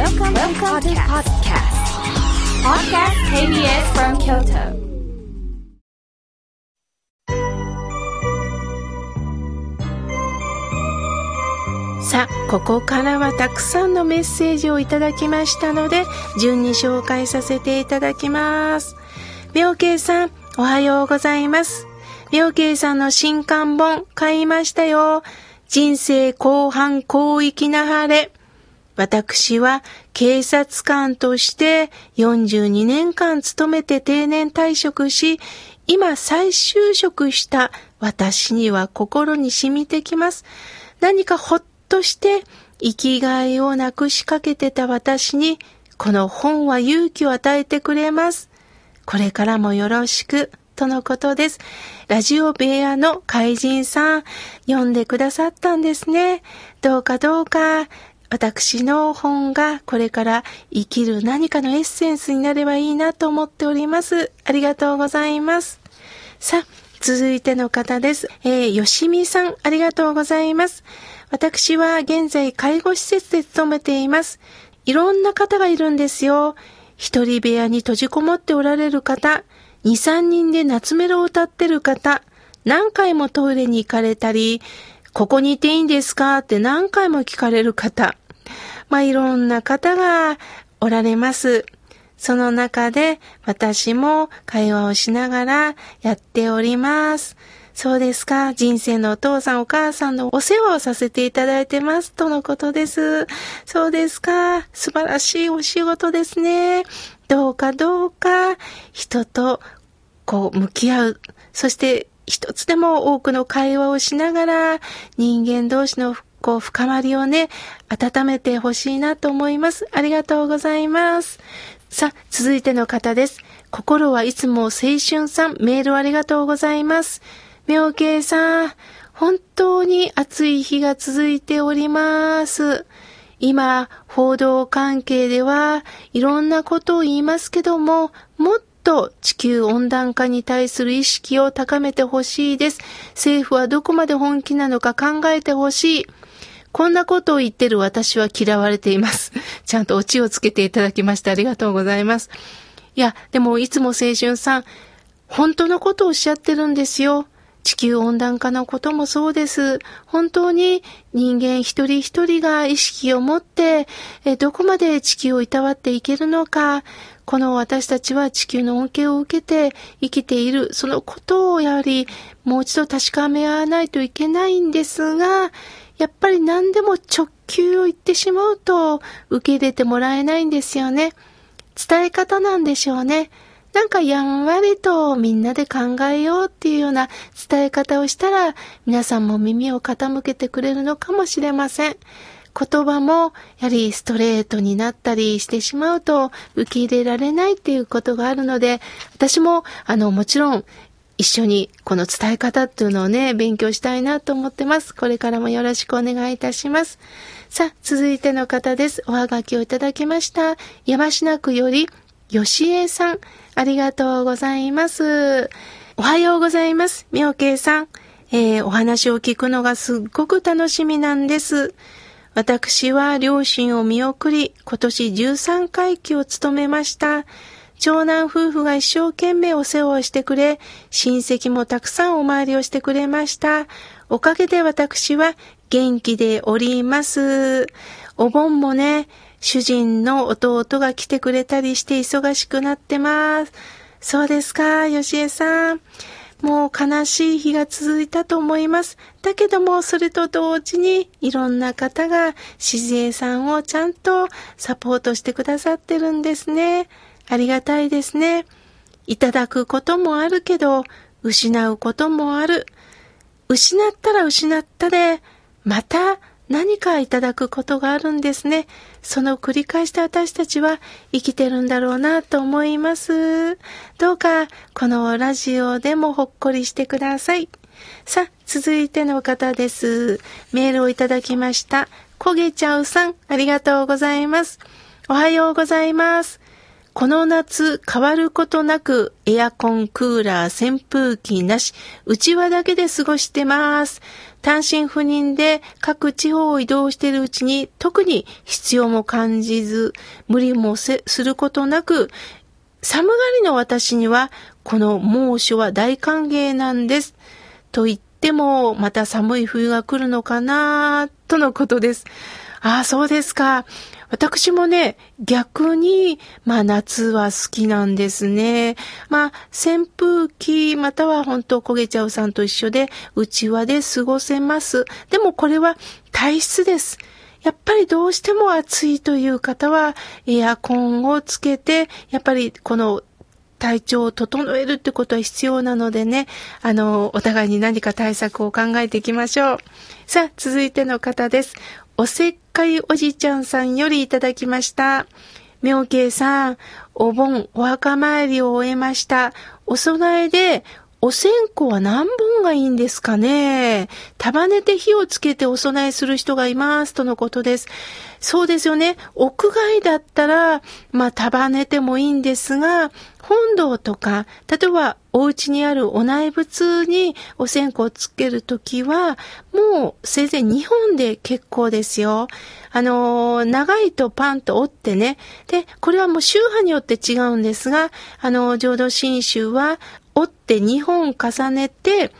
Welcome, Welcome to podcast. Podcast KBS from Kyoto. さあ、ここからはたくさんのメッセージをいただきましたので、順に紹介させていただきます。妙慶さん、おはようございます。妙慶さんの新刊本買いましたよ。人生後半広域な晴れ。私は警察官として42年間勤めて定年退職し、今再就職した私には心に染みてきます。何かほっとして生きがいをなくしかけてた私に、この本は勇気を与えてくれます。これからもよろしく、とのことです。ラジオ部屋の怪人さん、読んでくださったんですね。どうかどうか、私の本がこれから生きる何かのエッセンスになればいいなと思っております。ありがとうございます。さあ、続いての方です。えー、よしみさん、ありがとうございます。私は現在介護施設で勤めています。いろんな方がいるんですよ。一人部屋に閉じこもっておられる方、二三人で夏メロを歌ってる方、何回もトイレに行かれたり、ここにいていいんですか？って何回も聞かれる方。まあ、いろんな方がおられます。その中で私も会話をしながらやっております。そうですか。人生のお父さんお母さんのお世話をさせていただいてます。とのことです。そうですか。素晴らしいお仕事ですね。どうかどうか人とこう向き合う。そして一つでも多くの会話をしながら人間同士のこう深まりをね、温めてほしいなと思います。ありがとうございます。さあ、続いての方です。心はいつも青春さん、メールありがとうございます。妙慶さん、本当に暑い日が続いております。今、報道関係ではいろんなことを言いますけども、もっと地球温暖化に対する意識を高めてほしいです。政府はどこまで本気なのか考えてほしい。こんなことを言ってる私は嫌われています。ちゃんとオチをつけていただきましてありがとうございます。いや、でもいつも青春さん、本当のことをおっしゃってるんですよ。地球温暖化のこともそうです。本当に人間一人一人が意識を持って、えどこまで地球をいたわっていけるのか、この私たちは地球の恩恵を受けて生きている、そのことをやはりもう一度確かめ合わないといけないんですが、やっぱり何でも直球を言ってしまうと受け入れてもらえないんですよね。伝え方なんでしょうね。なんかやんわりとみんなで考えようっていうような伝え方をしたら皆さんも耳を傾けてくれるのかもしれません。言葉もやはりストレートになったりしてしまうと受け入れられないっていうことがあるので、私もあのもちろん一緒にこの伝え方っていうのをね、勉強したいなと思ってます。これからもよろしくお願いいたします。さあ、続いての方です。おはがきをいただきました。山科区より吉江さん、ありがとうございます。おはようございます。妙慶さん。えー、お話を聞くのがすっごく楽しみなんです。私は両親を見送り、今年13回忌を務めました。長男夫婦が一生懸命お世話をしてくれ、親戚もたくさんお参りをしてくれました。おかげで私は元気でおります。お盆もね、主人の弟が来てくれたりして忙しくなってます。そうですか、吉江さん。もう悲しい日が続いたと思います。だけども、それと同時に、いろんな方が、しずえさんをちゃんとサポートしてくださってるんですね。ありがたいですね。いただくこともあるけど、失うこともある。失ったら失ったで、また何かいただくことがあるんですね。その繰り返して私たちは生きてるんだろうなと思います。どうかこのラジオでもほっこりしてください。さあ、続いての方です。メールをいただきました。焦げちゃうさん、ありがとうございます。おはようございます。この夏変わることなくエアコン、クーラー、扇風機なし、内輪だけで過ごしてます。単身赴任で各地方を移動しているうちに特に必要も感じず、無理もすることなく、寒がりの私にはこの猛暑は大歓迎なんです。と言ってもまた寒い冬が来るのかなとのことです。ああ、そうですか。私もね、逆に、まあ夏は好きなんですね。まあ扇風機または本当焦げちゃうさんと一緒で、うちわで過ごせます。でもこれは体質です。やっぱりどうしても暑いという方はエアコンをつけて、やっぱりこの体調を整えるってことは必要なのでね、あの、お互いに何か対策を考えていきましょう。さあ、続いての方です。おせっかいおじいちゃんさんよりいただきました。妙慶さん、お盆お墓参りを終えました。お供えでお線香は何本がいいんですかね束ねて火をつけてお供えする人がいますとのことです。そうですよね。屋外だったら、まあ束ねてもいいんですが、本堂とか、例えばお家にあるお内仏にお線香をつけるときは、もうせいぜい2本で結構ですよ。あの、長いとパンと折ってね。で、これはもう宗派によって違うんですが、あの、浄土真宗は折って2本重ねて、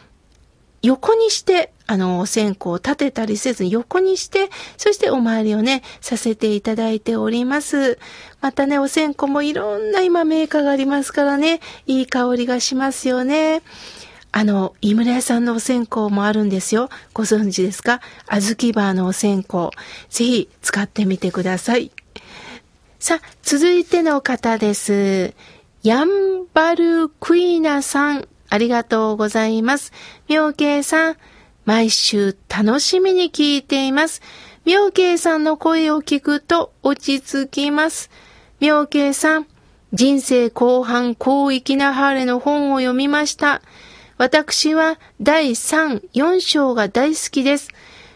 横にして、あの、線香を立てたりせずに横にして、そしてお参りをね、させていただいております。またね、お線香もいろんな今メーカーがありますからね、いい香りがしますよね。あの、井村屋さんのお線香もあるんですよ。ご存知ですか？小豆バーのお線香。ぜひ使ってみてください。さあ、続いての方です。ヤンバルクイナさん、ありがとうございます。妙慶さん、毎週楽しみに聞いています。妙慶さんの声を聞くと落ち着きます。妙慶さん、人生後半広域なハーレの本を読みました。私は第3、4章が大好きです。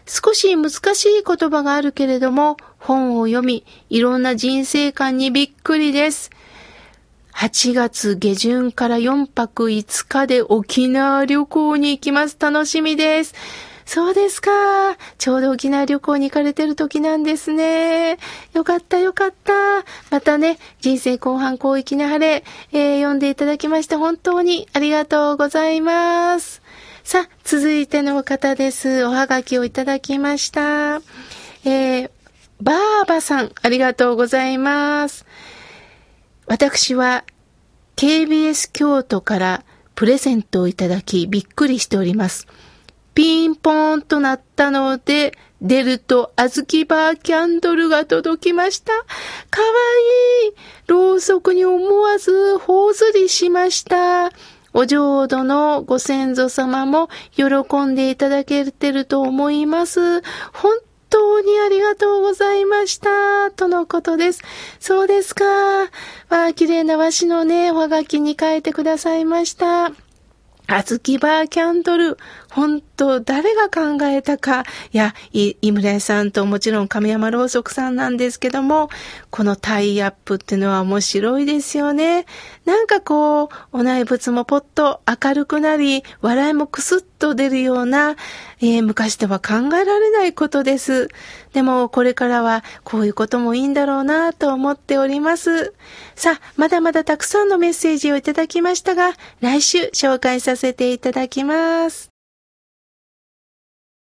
少し難しい言葉があるけれども、本を読み、いろんな人生観にびっくりです。8月下旬から4泊5日で沖縄旅行に行きます。楽しみです。そうですか。ちょうど沖縄旅行に行かれてる時なんですね。よかったよかった。またね、人生後半広域な晴れ、えー、読んでいただきまして本当にありがとうございます。さあ、続いての方です。おはがきをいただきました。えー、バーバさん、ありがとうございます。私は KBS 京都からプレゼントをいただきびっくりしております。ピンポーンとなったので、出ると小豆バーキャンドルが届きました。かわいいろうそくに思わず頬ずりしました。お浄土のご先祖様も喜んでいただけてると思います。本当にありがとうございました。とのことです。そうですか。わあ、綺麗な和紙のね、おはがきに書いてくださいました。あずきバーキャンドル。本当誰が考えたか。いや、井村屋さんともちろん亀山ろうそくさんなんですけども、このタイアップっていうのは面白いですよね。なんかこう、お内仏もぽっと明るくなり、笑いもくすっと出るような、えー、昔では考えられないことです。でも、これからはこういうこともいいんだろうなと思っております。さあ、まだまだたくさんのメッセージをいただきましたが、来週紹介させていただきます。